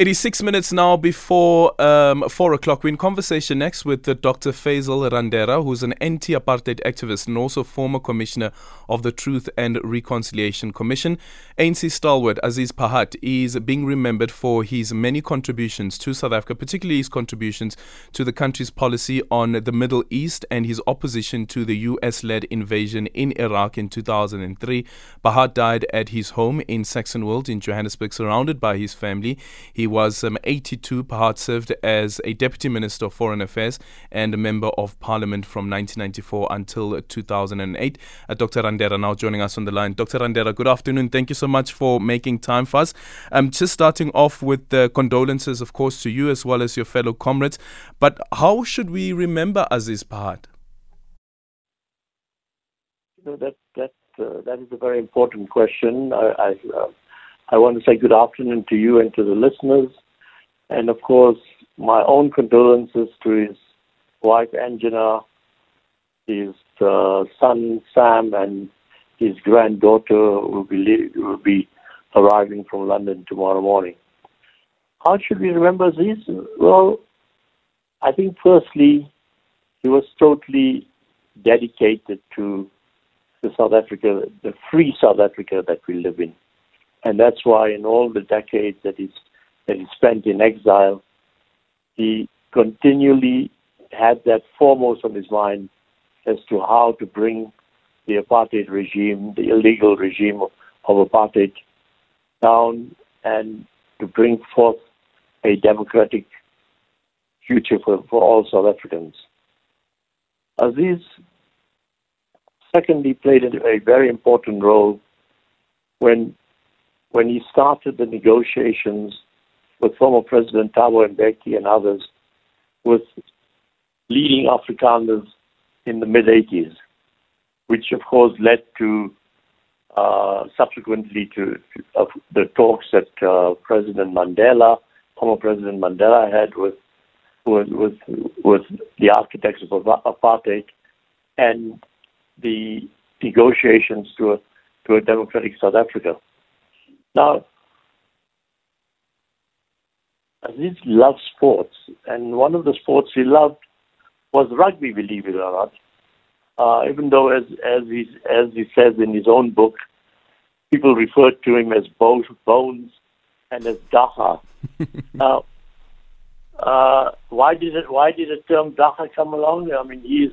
It is six minutes now before um, four o'clock. We're in conversation next with uh, Dr. Fazel Randera, who's an anti apartheid activist and also former commissioner of the Truth and Reconciliation Commission. ANC stalwart Aziz Pahad is being remembered for his many contributions to South Africa, particularly his contributions to the country's policy on the Middle East and his opposition to the US led invasion in Iraq in 2003. Pahad died at his home in Saxonwold in Johannesburg, surrounded by his family. He was um, 82. Pahad served as a Deputy Minister of Foreign Affairs and a Member of Parliament from 1994 until 2008. Uh, Dr. Randera now joining us on the line. Dr. Randera, good afternoon. Thank you so much for making time for us. Um, just starting off with the condolences, of course, to you as well as your fellow comrades. But how should we remember Aziz know, that, that, uh, that is a very important question. I, I uh, I want to say good afternoon to you and to the listeners. And of course, my own condolences to his wife, Angela, his uh, son, Sam, and his granddaughter will be, will be arriving from London tomorrow morning. How should we remember this? Well, I think firstly, he was totally dedicated to the South Africa, the free South Africa that we live in. And that's why in all the decades that he's, that he spent in exile, he continually had that foremost on his mind as to how to bring the apartheid regime, the illegal regime of, of apartheid, down and to bring forth a democratic future for, for all South Africans. Aziz, secondly, played a very important role when when he started the negotiations with former President Thabo Mbeki and others with leading Afrikaners in the mid 80s, which of course led to uh, subsequently to, to uh, the talks that uh, President Mandela, former President Mandela, had with with with, with the architects of apartheid and the negotiations to a to a democratic South Africa. Now, Aziz loved sports, and one of the sports he loved was rugby, believe it or not. Uh, even though, as as he as he says in his own book, people referred to him as both Bones and as Dagga. now, uh, why did it? Why did the term Dagga come along? I mean, he's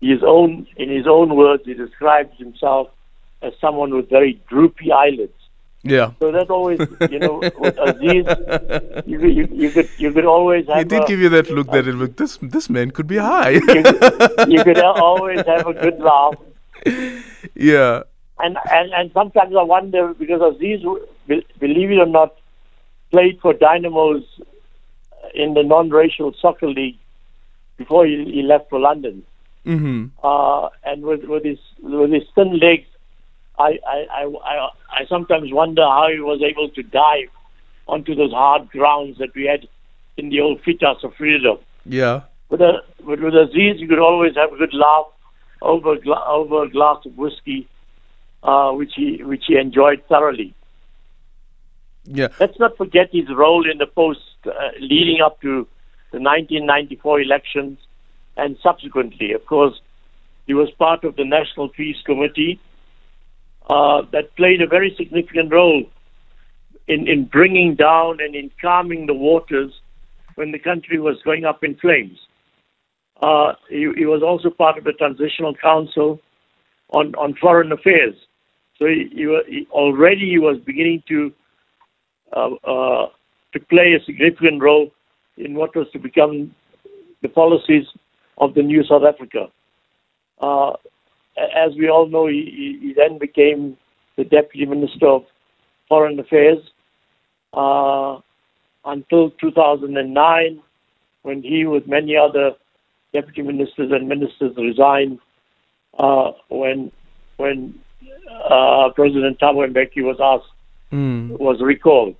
his own in his own words, he describes himself as someone with very droopy eyelids. Yeah. So that's always, you know, with Aziz, you, you, you could you could always have. He did a, give you that look that it looked this this man could be high. you, you could always have a good laugh. Yeah. And and and sometimes I wonder because Aziz, believe it or not, played for Dynamos in the non-racial soccer league before he, he left for London. Mm-hmm. Uh, and with with his with his thin legs I, I, I, I sometimes wonder how he was able to dive onto those hard grounds that we had in the old Fietas of freedom. Yeah. With, a, with, with Aziz, you could always have a good laugh over, over a glass of whiskey, uh, which, he, which he enjoyed thoroughly. Yeah. Let's not forget his role in the post uh, leading up to the 1994 elections and subsequently. Of course, he was part of the National Peace Committee uh, that played a very significant role in, in bringing down and in calming the waters when the country was going up in flames. Uh, he, he, was also part of the Transitional Council on, on Foreign Affairs. So he, he, already he was beginning to uh, uh, to play a significant role in what was to become the policies of the new South Africa. As we all know, he, he then became the Deputy Minister of Foreign Affairs uh, until 2009, when he, with many other deputy ministers and ministers, resigned uh, when when uh, President Thabo Mbeki was asked mm. was recalled.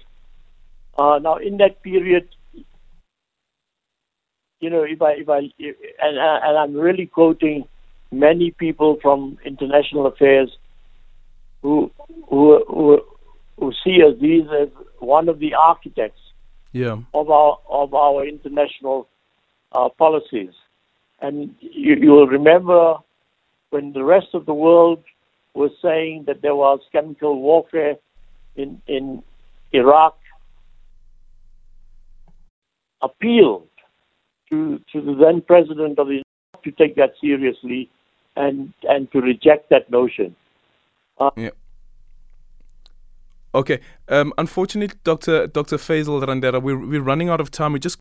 Uh, now, in that period, you know, if I if I if, and and I'm really quoting many people from international affairs who who who see Aziz as one of the architects Yeah. of our of our international uh, policies. And you, you will remember when the rest of the world was saying that there was chemical warfare in in Iraq, appealed to to the then president of the Iraq to take that seriously and and to reject that notion. Yeah. Okay. Um, unfortunately, Dr. Dr. Fazel Randera, we're, we're running out of time. We just